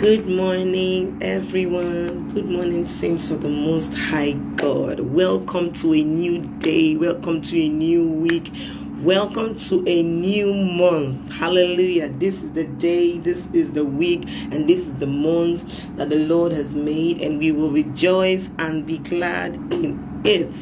Good morning, everyone. Good morning, saints of the Most High God. Welcome to a new day. Welcome to a new week. Welcome to a new month. Hallelujah. This is the day, this is the week, and this is the month that the Lord has made, and we will rejoice and be glad in it.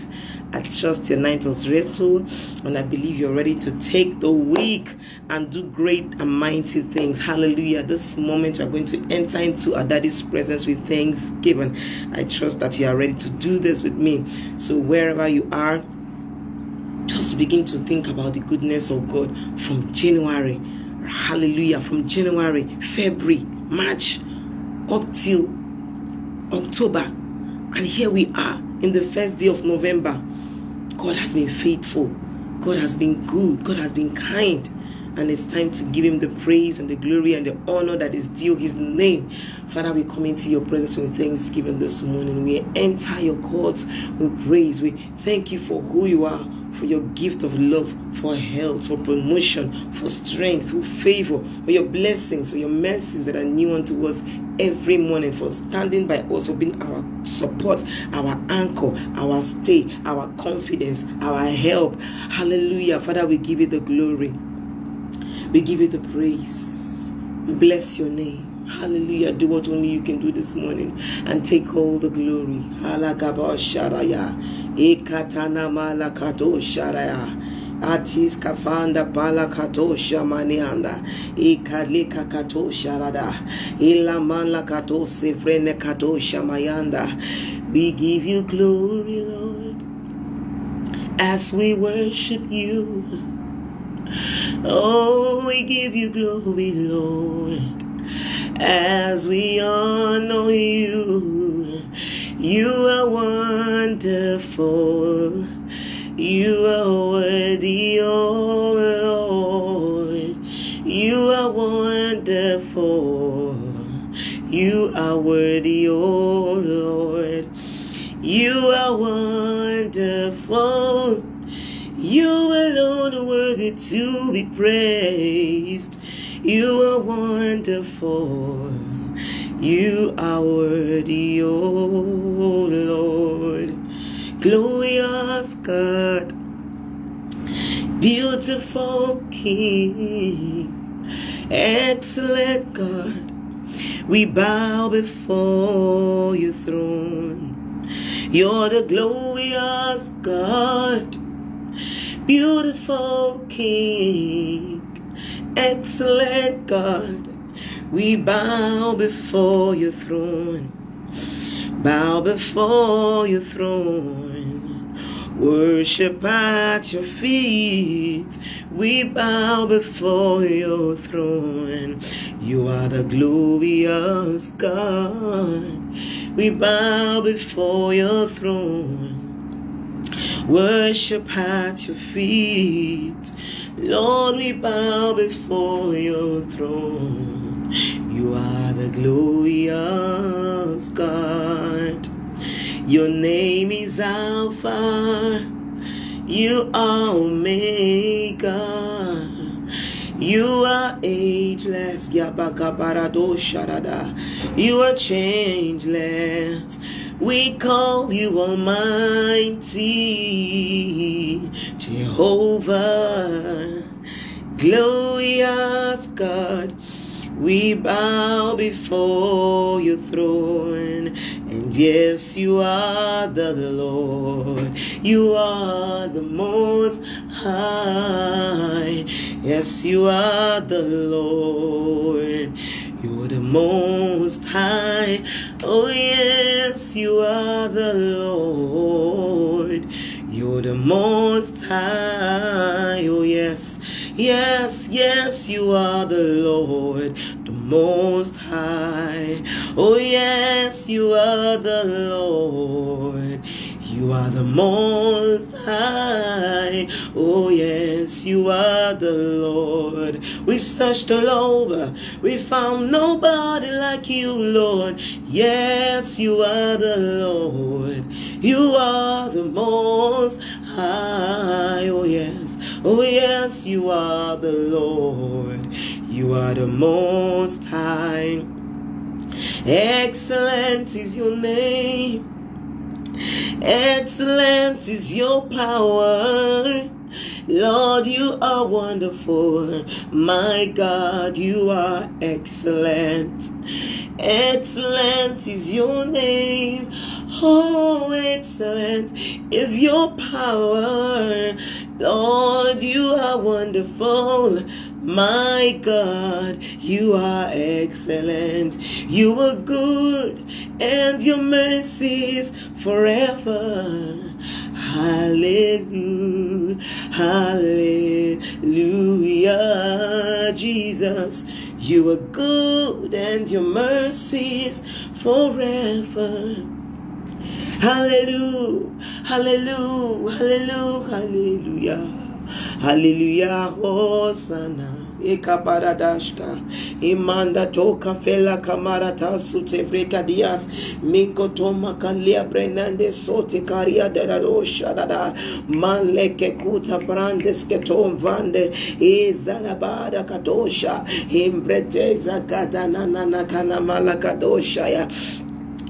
I trust your night was restful, and I believe you're ready to take the week and do great and mighty things. Hallelujah. This moment, you are going to enter into our daddy's presence with thanksgiving. I trust that you are ready to do this with me. So, wherever you are, just begin to think about the goodness of God from January. Hallelujah. From January, February, March, up till October. And here we are in the first day of November. God has been faithful. God has been good. God has been kind. And it's time to give him the praise and the glory and the honor that is due his name. Father, we come into your presence with thanksgiving this morning. We enter your courts with praise. We thank you for who you are for your gift of love, for health, for promotion, for strength, for favor, for your blessings, for your mercies that are new unto us every morning, for standing by us, for being our support, our anchor, our stay, our confidence, our help. Hallelujah. Father, we give you the glory. We give you the praise. We bless your name. Hallelujah. Do what only you can do this morning and take all the glory. Sharaya. Atis kafanda bala kato shamanianda ikalika kato sharada ilamala kato sefrene kato shamayanda we give you glory lord as we worship you oh we give you glory lord as we honor you. You are wonderful. You are worthy, oh Lord. You are wonderful. You are worthy, oh Lord. You are wonderful. To be praised. You are wonderful. You are worthy, oh Lord. Glorious God, beautiful King, excellent God. We bow before your throne. You're the glorious God, beautiful King excellent God, we bow before your throne, bow before your throne, worship at your feet. We bow before your throne. You are the glorious God. We bow before your throne. Worship at your feet. Lord, we bow before your throne. You are the glorious God. Your name is Alpha. You are Omega. You are ageless. You are changeless. We call you Almighty Jehovah, glorious God. We bow before your throne, and yes, you are the Lord. You are the most high. Yes, you are the Lord. You're the most high. Oh, yes, you are the Lord. You're the most high. Oh, yes. Yes, yes, you are the Lord, the most high. Oh, yes, you are the Lord. You are the most high. Oh, yes, you are the Lord. We've searched all over. We found nobody like you, Lord. Yes, you are the Lord. You are the most high. Oh, yes. Oh, yes, you are the Lord. You are the most high. Excellent is your name. Excellent is your power. Lord, you are wonderful. My God, you are excellent. Excellent is your name. Oh, excellent is your power. Lord, you are wonderful. My God, you are excellent. You are good, and your mercies forever. Hallelujah. Hallelujah. Jesus, you are good, and your mercies forever. Hallelujah. Hallelujah. Hallelujah. Hallelujah. Hallelujah. Hosanna. Ekabaradashka imanda toka fela kamarata sute vreka dias miko toma kalia brenande sote karia dadadosha dada maleke kuta brandes ketom vande izarabada kadosha imbrete zakata nanana kana malakadosha ya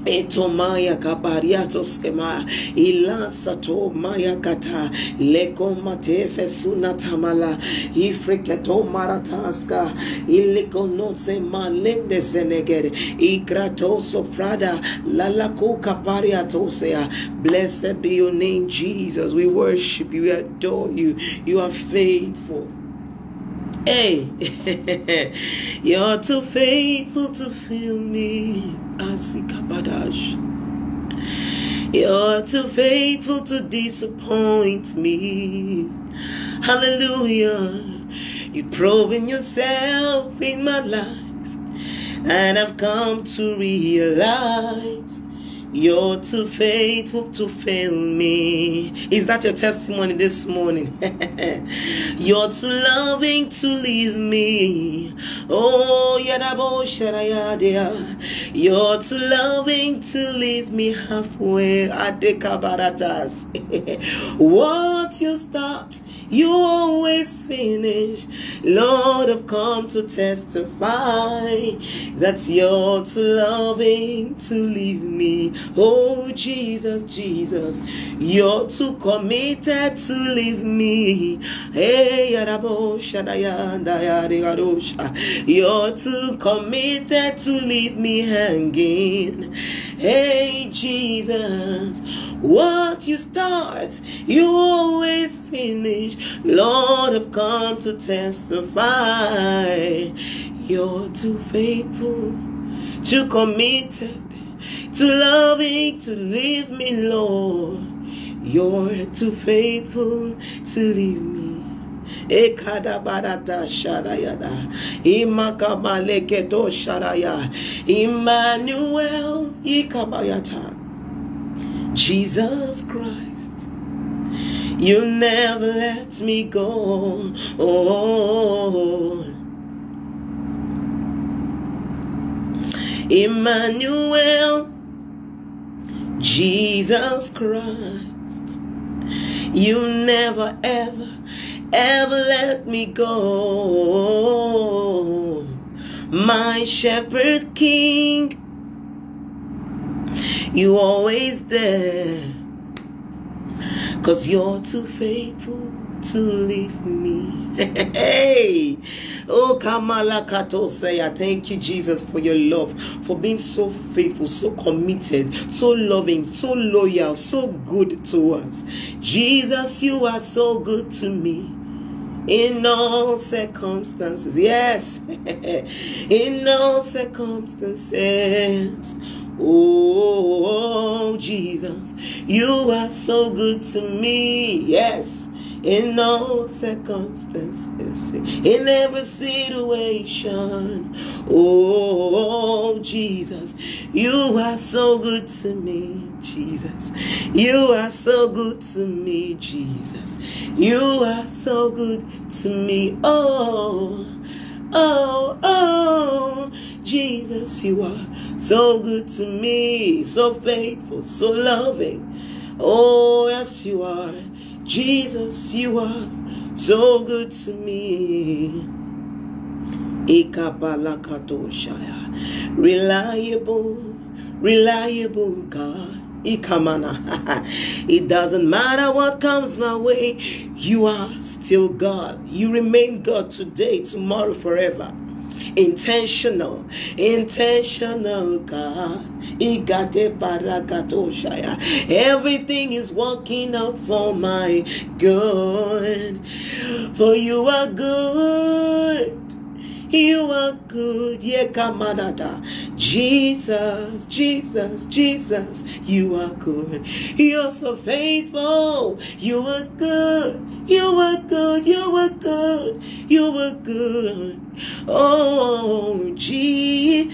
Etomaya kabariatos kema ilansa to maya kata leko matefe sunatamala ifriketo marataska iliko notse malende senegere ikrato sofrada lalako kapariatosea blessed be your name Jesus. We worship you we adore you. You are faithful Hey, you're too faithful to fail me. Asikabadash. You're too faithful to disappoint me. Hallelujah. You're proving yourself in my life. And I've come to realize you're too faithful to fail me. Is that your testimony this morning? You're too loving to leave me. Oh. You're too loving to leave me halfway. What you start you always finish. Lord, I've come to testify that you're too loving to leave me. Oh, Jesus, Jesus, you're too committed to leave me. Hey, you're too committed to leave me hanging. Hey, Jesus, what you start, you always finish. Lord, I've come to testify. You're too faithful, too committed, too loving to leave me, Lord. You're too faithful to leave me. Ekadabarata sharayada. Imakabaleketo sharaya. Emmanuel ikabayata. Jesus Christ. You never let me go. Oh. Emmanuel, Jesus Christ, you never ever, ever let me go. My shepherd king, you always there. Cause you're too faithful to leave me. Hey, oh Kamala Kato say, thank you, Jesus, for your love, for being so faithful, so committed, so loving, so loyal, so good to us. Jesus, you are so good to me in all circumstances. Yes, in all circumstances. Oh, Jesus, you are so good to me. Yes, in all circumstances, in every situation. Oh, Jesus, you are so good to me, Jesus. You are so good to me, Jesus. You are so good to me. Oh, oh, oh, Jesus, you are so good to me, so faithful, so loving. Oh, yes, you are. Jesus, you are so good to me. reliable, reliable God. Ikamana. it doesn't matter what comes my way, you are still God. You remain God today, tomorrow, forever. Intentional, intentional God. Everything is working out for my good. For you are good. You are good. Yekamanada. Jesus, Jesus, Jesus, you are good. You're so faithful. You are good. You are good. You are good. You are good. Oh, Jesus.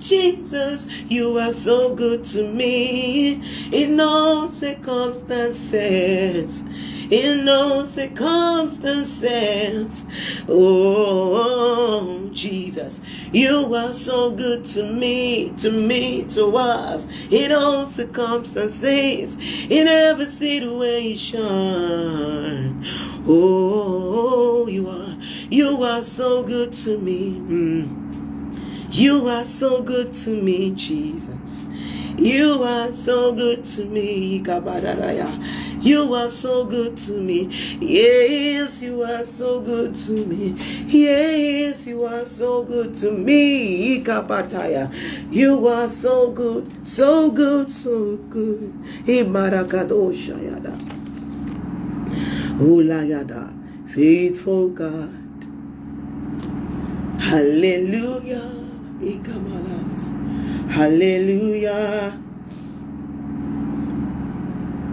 Jesus, you are so good to me in all circumstances in no circumstances. Oh, Jesus, you are so good to me, to me, to us, in all circumstances, in every situation. Oh, you are, you are so good to me. Mm. You are so good to me, Jesus. You are so good to me. You are so good to me. Yes, you are so good to me. Yes, you are so good to me. Kapataya. You are so good, so good, so good. Imarakadoshayada. Ulayada. Faithful God. Hallelujah. Ikamalas. Hallelujah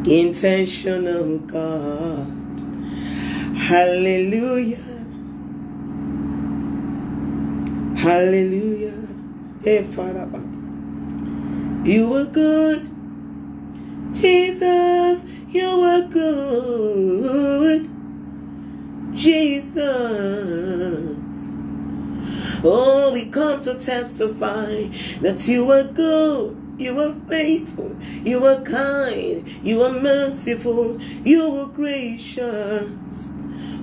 intentional God. Hallelujah. Hallelujah. Hey, Father, you were good. Jesus, you were good. Jesus. Oh, we come to testify that you were good. You are faithful. You are kind. You are merciful. You are gracious.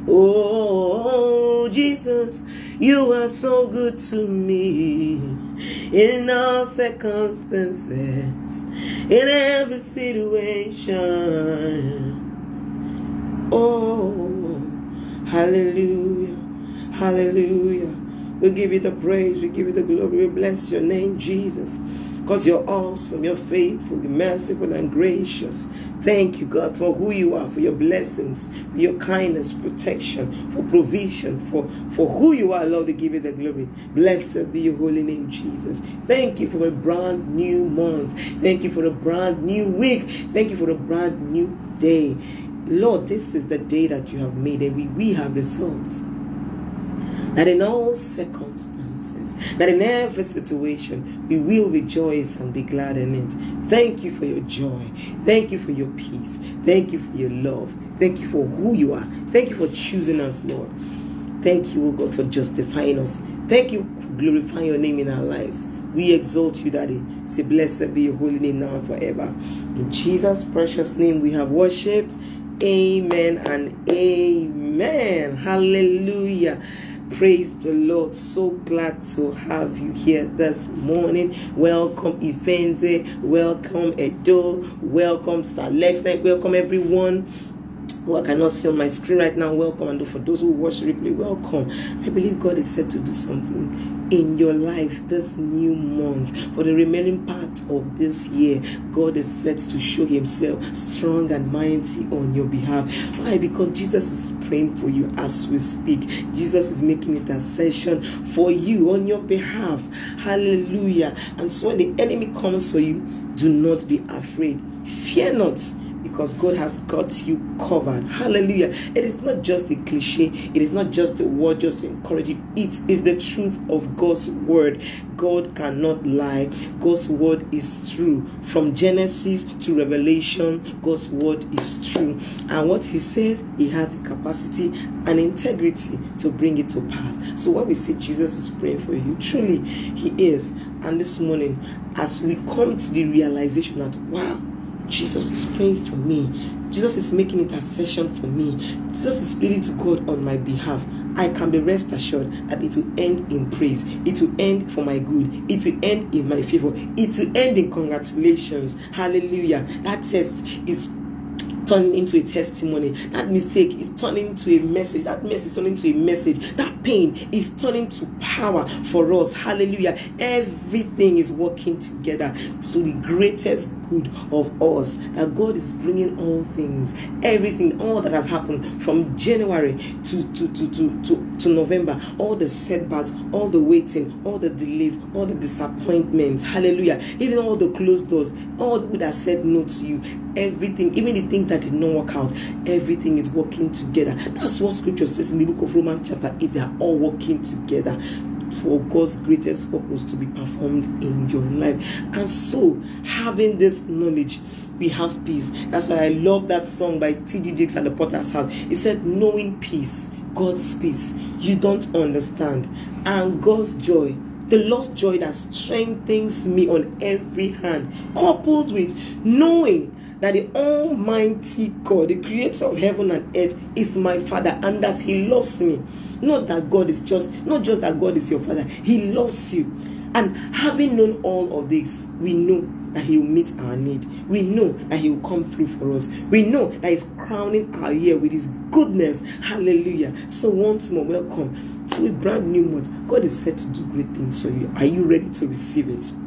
Oh, Jesus, you are so good to me in all circumstances, in every situation. Oh, hallelujah, hallelujah. We give you the praise, we give you the glory, we bless your name, Jesus. Because you're awesome, you're faithful, you're merciful and gracious. Thank you, God, for who you are, for your blessings, your kindness, protection, for provision, for, for who you are, Lord, to give you the glory. Blessed be your holy name, Jesus. Thank you for a brand new month. Thank you for a brand new week. Thank you for a brand new day. Lord, this is the day that you have made, and we, we have resolved that in all circumstances, that in every situation we will rejoice and be glad in it. Thank you for your joy. Thank you for your peace. Thank you for your love. Thank you for who you are. Thank you for choosing us, Lord. Thank you, O God, for justifying us. Thank you for glorifying your name in our lives. We exalt you, Daddy. Say, blessed be your holy name now and forever. In Jesus' precious name we have worshipped. Amen and amen. Hallelujah. Praise the Lord. So glad to have you here this morning. Welcome, Ifenze. Welcome, Edo. Welcome, Star Lex. Welcome, everyone who I cannot see on my screen right now, welcome. And for those who watch replay, welcome. I believe God is set to do something in your life this new month. For the remaining part of this year, God is set to show Himself strong and mighty on your behalf. Why? Because Jesus is praying for you as we speak. Jesus is making intercession for you on your behalf. Hallelujah. And so when the enemy comes for you, do not be afraid. Fear not because God has got you covered. Hallelujah. It is not just a cliche, it is not just a word just to encourage you. It is the truth of God's word. God cannot lie. God's word is true. From Genesis to Revelation, God's word is true. And what He says, He has the capacity and integrity to bring it to pass. So when we say Jesus is praying for you, truly He is. And this morning, as we come to the realization that, wow, Jesus is praying for me. Jesus is making intercession for me. Jesus is pleading to God on my behalf. I can be rest assured that it will end in praise. It will end for my good. It will end in my favor. It will end in congratulations. Hallelujah. That test is turning into a testimony. That mistake is turning into a message. That mess is turning into a message. That pain is turning to power for us. Hallelujah. Everything is working together to the greatest good of us. That God is bringing all things, everything, all that has happened from January to, to, to, to, to, to November, all the setbacks, all the waiting, all the delays, all the disappointments. Hallelujah. Even all the closed doors, all who that said no to you, everything, even the things that did not work out, everything is working together. That's what scripture says in the book of Romans, chapter 8. They are all working together for God's greatest purpose to be performed in your life. And so, having this knowledge, we have peace. That's why I love that song by T.D. Jakes and the Potter's House. He said, Knowing peace, God's peace, you don't understand, and God's joy the lost joy that strengthens me on every hand, coupled with knowing that the Almighty God, the creator of heaven and earth, is my Father and that He loves me. Not that God is just, not just that God is your Father, He loves you. And having known all of this, we know that He will meet our need. We know that He will come through for us. We know that He's crowning our year with His goodness. Hallelujah. So, once more, welcome to a brand new month. God is set to do great things for you. Are you ready to receive it?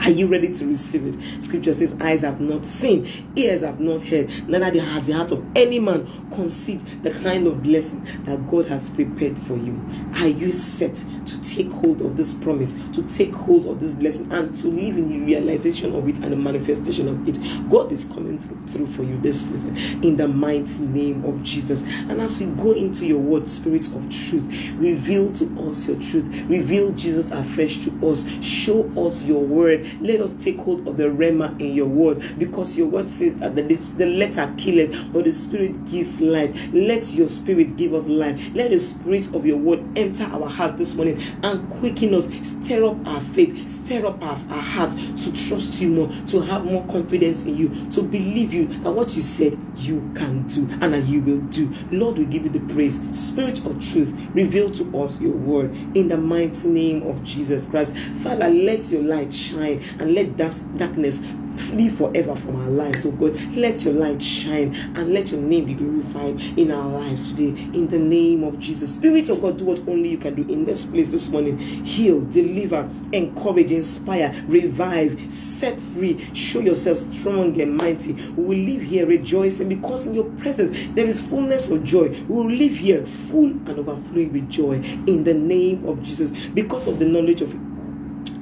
Are you ready to receive it? Scripture says, Eyes have not seen, ears have not heard, neither has the heart of any man conceived the kind of blessing that God has prepared for you. Are you set to take hold of this promise, to take hold of this blessing, and to live in the realization of it and the manifestation of it? God is coming through, for you this season in the mighty name of Jesus. And as we go into your word, Spirit of truth, reveal to us your truth, reveal Jesus afresh to us, show us your word let us take hold of the rhema in your word because your word says that the, the letter killeth, but the spirit gives life. Let your spirit give us life. Let the spirit of your word enter our hearts this morning and quicken us, stir up our faith, stir up our, our hearts to trust you more, to have more confidence in you, to believe you that what you said you can do and that you will do. Lord, we give you the praise. Spirit of truth, reveal to us your word in the mighty name of Jesus Christ. Father, let your light shine and let that darkness flee forever from our lives. Oh God, let your light shine and let your name be glorified in our lives today. In the name of Jesus. Spirit of God, do what only you can do in this place this morning. Heal, deliver, encourage, inspire, revive, set free. Show yourself strong and mighty. We will live here rejoicing because in your presence there is fullness of joy. We will live here full and overflowing with joy in the name of Jesus because of the knowledge of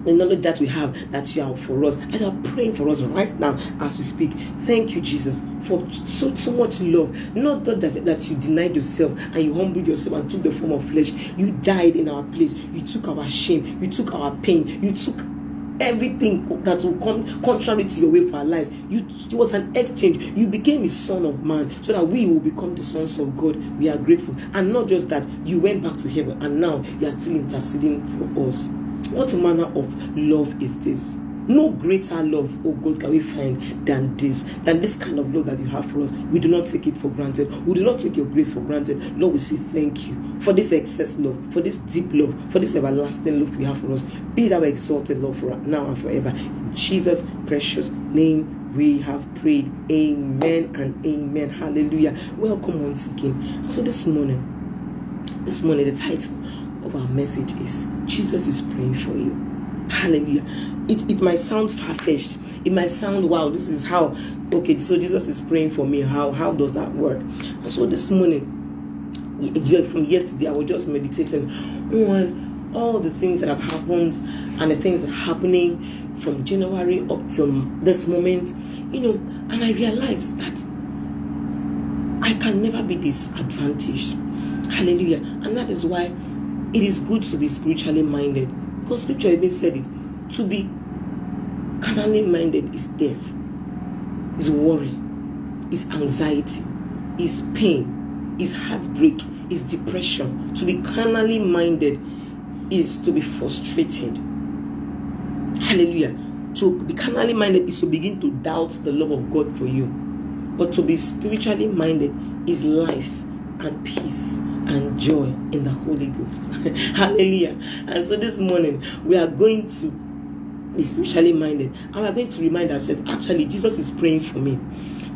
the knowledge that we have that you are for us, that you are praying for us right now as we speak. Thank you, Jesus, for so so much love. Not that, that you denied yourself and you humbled yourself and took the form of flesh. You died in our place. You took our shame. You took our pain. You took everything that will come contrary to your way for our lives. You it was an exchange. You became a son of man so that we will become the sons of God. We are grateful. And not just that, you went back to heaven and now you are still interceding for us. What manner of love is this? No greater love, oh God, can we find than this, than this kind of love that you have for us. We do not take it for granted. We do not take your grace for granted. Lord, we say thank you for this excess love, for this deep love, for this everlasting love you have for us. Be thou exalted, Lord, for now and forever. In Jesus' precious name, we have prayed. Amen and amen. Hallelujah. Welcome once again. So this morning, this morning, the title of our message is Jesus is praying for you. Hallelujah. It, it might sound far fetched. It might sound, wow, this is how, okay, so Jesus is praying for me. How, how does that work? And so this morning, from yesterday, I was just meditating on all the things that have happened and the things that are happening from January up till this moment, you know, and I realized that I can never be disadvantaged. Hallelujah. And that is why it is good to be spiritually minded because scripture even said it to be carnally minded is death is worry is anxiety is pain is heartbreak is depression. To be carnally minded is to be frustrated. Hallelujah. To be carnally minded is to begin to doubt the love of god for you. But to be spiritually minded is life and peace and joy in the Holy Ghost. Hallelujah. And so this morning we are going to be spiritually minded and we are going to remind ourselves actually, Jesus is praying for me.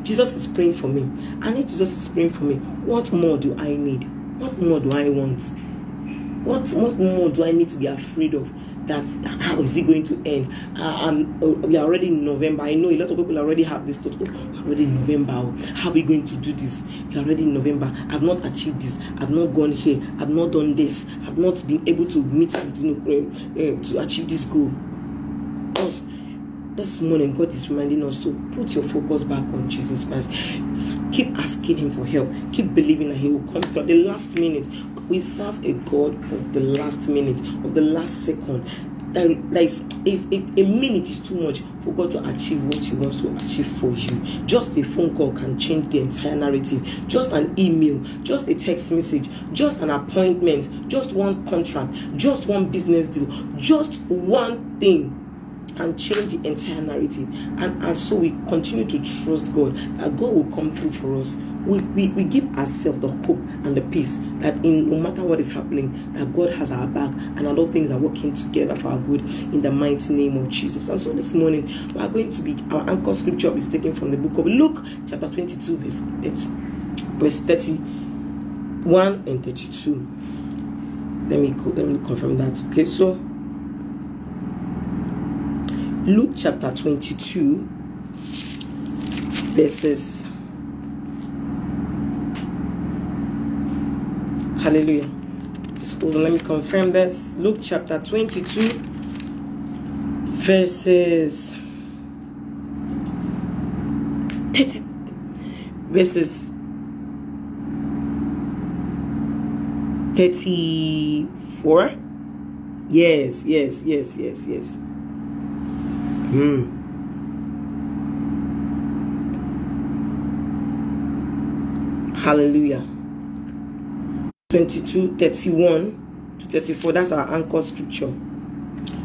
Jesus is praying for me. And if Jesus is praying for me, what more do I need? What more do I want? What, what more do I need to be afraid of? That how is it going to end? Uh, um, we are already in November. I know a lot of people already have this thought. Oh, already in November. Oh, how are we going to do this? We are already in November. I've not achieved this. I've not gone here. I've not done this. I've not been able to meet you know, uh, to achieve this goal. Us, this morning, God is reminding us to put your focus back on Jesus Christ. Keep asking Him for help. Keep believing that He will come through at the last minute. We serve a God of the last minute, of the last second. That, that is, is it, a minute is too much for God to achieve what He wants to achieve for you. Just a phone call can change the entire narrative. Just an email, just a text message, just an appointment, just one contract, just one business deal, just one thing can change the entire narrative. And, and so we continue to trust God that God will come through for us. We, we, we give ourselves the hope and the peace that in no matter what is happening, that God has our back and all things are working together for our good in the mighty name of Jesus. And so this morning we are going to be our anchor scripture is taken from the book of Luke, chapter 22, verse 30, verse 31 and 32. Let me go, let me confirm that. Okay, so Luke chapter 22, verses. Hallelujah. Just hold on, let me confirm this. Luke chapter 22, verses 30, verses 34. Yes, yes, yes, yes, yes. Hmm. Hallelujah. 22 31 to 34. That's our anchor scripture.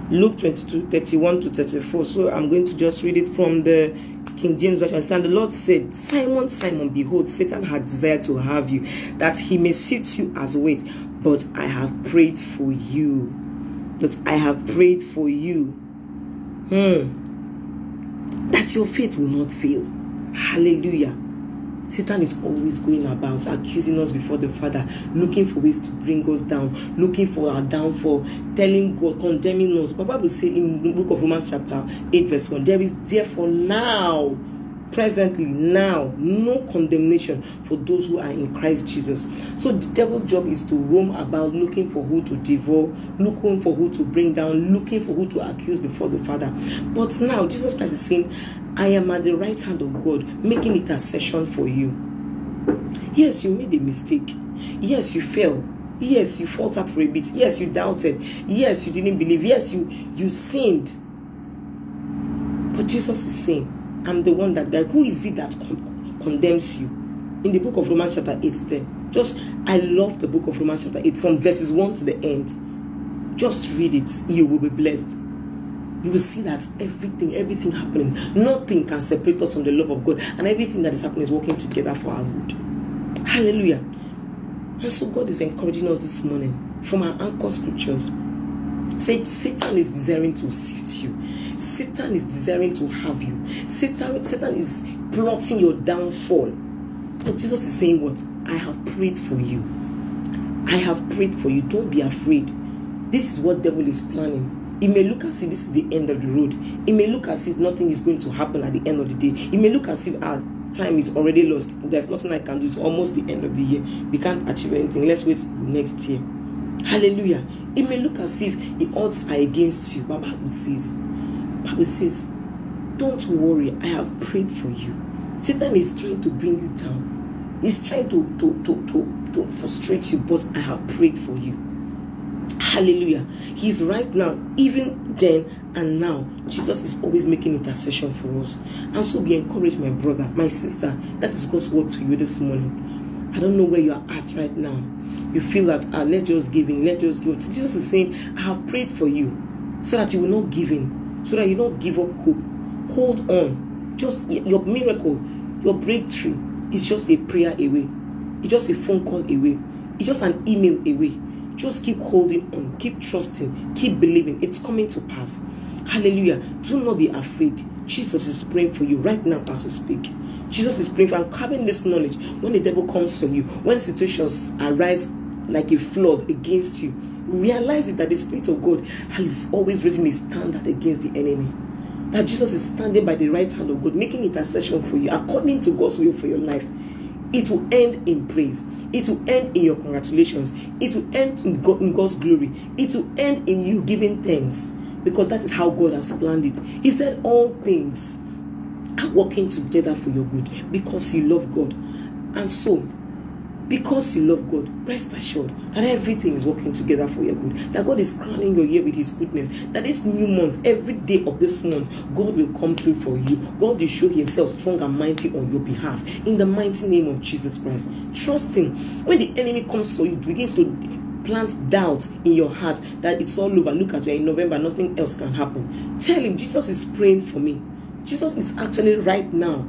Luke 22 31 to 34. So I'm going to just read it from the King James Version. And the Lord said, Simon, Simon, behold, Satan had desired to have you, that he may sift you as wheat. But I have prayed for you. But I have prayed for you Hmm. That your faith will not fail. Hallelujah. Satan is always going about accusing us before the Father, looking for ways to bring us down, looking for our downfall, telling God, condemning us. But Bible says in the book of Romans, chapter 8, verse 1, there is therefore now presently now no condemnation for those who are in Christ Jesus. So the devil's job is to roam about looking for who to devour, looking for who to bring down, looking for who to accuse before the Father. But now Jesus Christ is saying, I am at the right hand of God, making intercession for you. Yes, you made a mistake. Yes, you fell. Yes, you faltered for a bit. Yes, you doubted. Yes, you didn't believe. Yes, you you sinned. But Jesus is saying, I'm the one that, like, who is it that con- condemns you? In the book of Romans, chapter 8, there. Just, I love the book of Romans, chapter 8, from verses 1 to the end. Just read it, you will be blessed. You will see that everything, everything happening, nothing can separate us from the love of God, and everything that is happening is working together for our good. Hallelujah. And so God is encouraging us this morning from our anchor scriptures. Say Satan is desiring to sift you. Satan is desiring to have you. Satan, Satan is plotting your downfall. But Jesus is saying, What? I have prayed for you. I have prayed for you. Don't be afraid. This is what devil is planning. It may look as if this is the end of the road. It may look as if nothing is going to happen at the end of the day. It may look as if our time is already lost. There's nothing I can do. It's almost the end of the year. We can't achieve anything. Let's wait next year. Hallelujah. It may look as if the odds are against you, but Bible says, Bible says, don't worry. I have prayed for you. Satan is trying to bring you down. He's trying to to to to, to frustrate you, but I have prayed for you. Hallelujah. He's right now, even then and now. Jesus is always making intercession for us. And so be encouraged, my brother, my sister. That is God's word to you this morning. I don't know where you are at right now. You feel that, ah, let's just give in, let's just give in. Jesus is saying, I have prayed for you so that you will not give in, so that you don't give up hope. Hold on. Just your miracle, your breakthrough is just a prayer away. It's just a phone call away. It's just an email away. Just keep holding on, keep trusting, keep believing. It's coming to pass. Hallelujah. Do not be afraid. Jesus is praying for you right now as we speak. Jesus is praying for and having this knowledge. When the devil comes on you, when situations arise like a flood against you, realize it that the Spirit of God is always raising a standard against the enemy. That Jesus is standing by the right hand of God, making intercession for you according to God's will for your life. It will end in praise. It will end in your congratulations. It will end in, God, in God's glory. It will end in you giving thanks because that is how God has planned it. He said, All things are working together for your good because you love God. And so, because you love God, rest assured that everything is working together for your good. That God is crowning your year with His goodness. That this new month, every day of this month, God will come through for you. God will show Himself strong and mighty on your behalf. In the mighty name of Jesus Christ. Trust Him. When the enemy comes for you, begins to plant doubt in your heart that it's all over. Look at you in November, nothing else can happen. Tell Him, Jesus is praying for me. Jesus is actually right now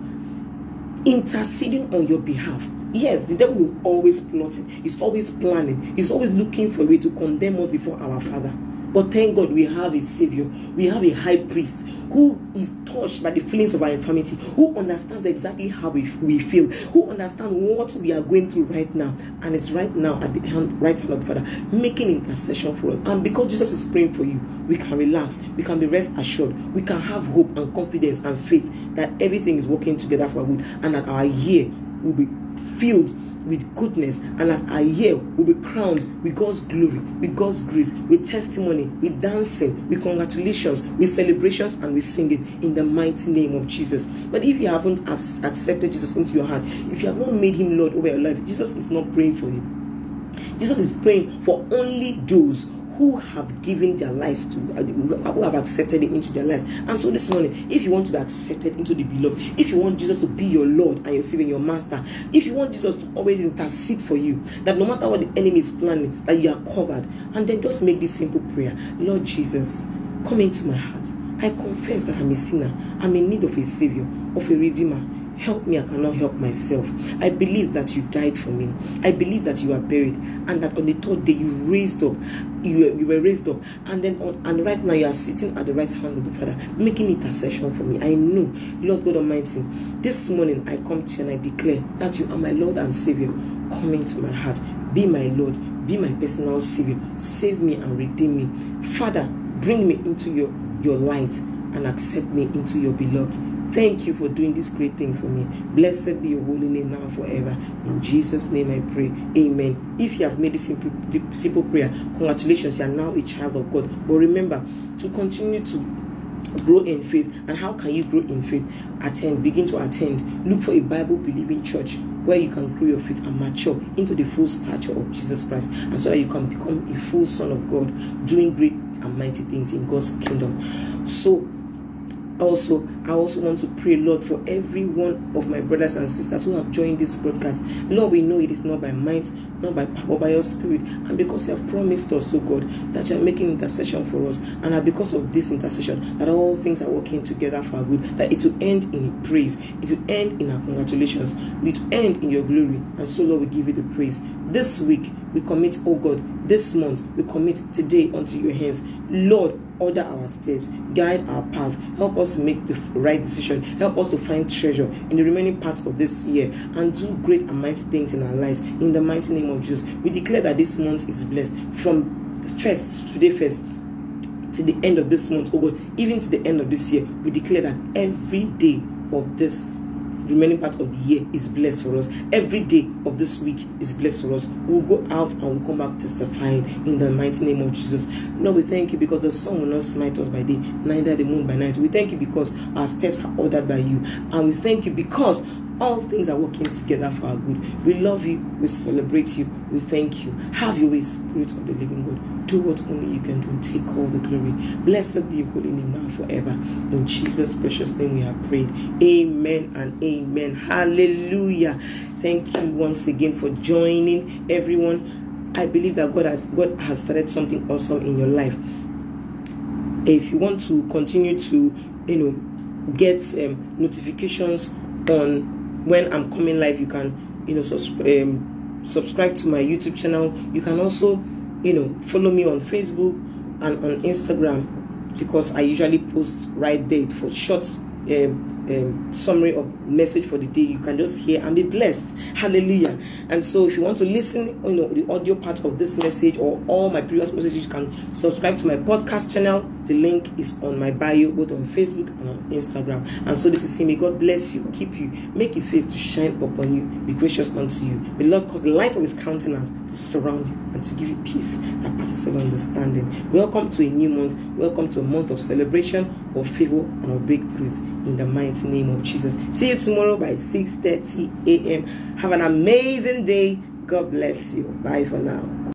interceding on your behalf Yes, the devil is always plotting, he's always planning, he's always looking for a way to condemn us before our Father. But thank God we have a Savior, we have a high priest who is touched by the feelings of our infirmity, who understands exactly how we, we feel, who understands what we are going through right now, and is right now at the hand, right hand of the Father, making intercession for us. And because Jesus is praying for you, we can relax, we can be rest assured, we can have hope and confidence and faith that everything is working together for good, and that our year will be filled with goodness and that our year will be crowned with God's glory, with God's grace, with testimony, with dancing, with congratulations, with celebrations, and with singing in the mighty name of Jesus. But if you haven't accepted Jesus into your heart, if you have not made him Lord over your life, Jesus is not praying for you. Jesus is praying for only those who have given their lives to uh, uh, who have accepted him into their lives. And so this morning, if you want to be accepted into the beloved, if you want Jesus to be your Lord and your Savior, your Master, if you want Jesus to always intercede for you, that no matter what the enemy is planning, that you are covered, and then just make this simple prayer: Lord Jesus, come into my heart. I confess that I'm a sinner. I'm in need of a Savior, of a Redeemer. Help me, I cannot help myself. I believe that you died for me. I believe that you are buried and that on the third day you raised up. You were, you were raised up. And then on, and right now you are sitting at the right hand of the Father, making intercession for me. I know, Lord God Almighty, this morning I come to you and I declare that you are my Lord and Savior. Come into my heart. Be my Lord. Be my personal Savior. Save me and redeem me. Father, bring me into your, your light and accept me into your beloved. Thank you for doing these great things for me. Blessed be your holy name now forever. In Jesus' name I pray. Amen. If you have made this simple, simple prayer, congratulations, you are now a child of God. But remember to continue to grow in faith and how can you grow in faith attend begin to attend look for a bible believing church where you can grow your faith and mature into the full stature of jesus christ and so that you can become a full son of god doing great and mighty things in god's kingdom so also i also want to pray lord for every one of my brothers and sisters who have joined this broadcast. Lord we know it is not by might not by power by your spirit. And because you have promised us oh god that you are making intercession for us and that because of this intercession that all things are working together for our good that it will end in praise. It will end in our congratulations. It will end in your glory. And so lord we give you the praise this week we commit oh god this month we commit today unto your hands lord order our steps, guide our path, help us make the right decision, help us to find treasure in the remaining parts of this year, and do great and mighty things in our lives. In the mighty name of Jesus, we declare that this month is blessed from first today first to the end of this month, oh God, even to the end of this year. We declare that every day of this remaining part of the year is blessed for us. Every day of this week is blessed for us. We'll go out and we'll come back testifying in the mighty name of Jesus. Lord, we thank you because the sun will not smite us by day, neither the moon by night. We thank you because our steps are ordered by you. And we thank you because all things are working together for our good. We love you. We celebrate you. We thank you. Have your way, Spirit of the living God. Do what only you can do take all the glory. Blessed be your holy name now forever. In Jesus' precious name we have prayed. Amen and amen. Hallelujah. Thank you once again for joining everyone. I believe that God has God has started something awesome in your life. If you want to continue to, you know, get um, notifications on when I'm coming live, you can, you know, subscribe. Um, subscribe to my YouTube channel. You can also, you know, follow me on Facebook and on Instagram because I usually post right there for short um, um, summary of message for the day. You can just hear and be blessed. Hallelujah. And so, if you want to listen, you know, the audio part of this message or all my previous messages, you can subscribe to my podcast channel. The link is on my bio, both on Facebook and on Instagram. And so, this is May God bless you, keep you, make His face to shine upon you, be gracious unto you. May Lord cause the light of His countenance to surround you and to give you peace that passes all understanding. Welcome to a new month. Welcome to a month of celebration, of favor, and of breakthroughs in the mighty name of Jesus. See you tomorrow by 6:30 a.m. Have an amazing day. God bless you. Bye for now.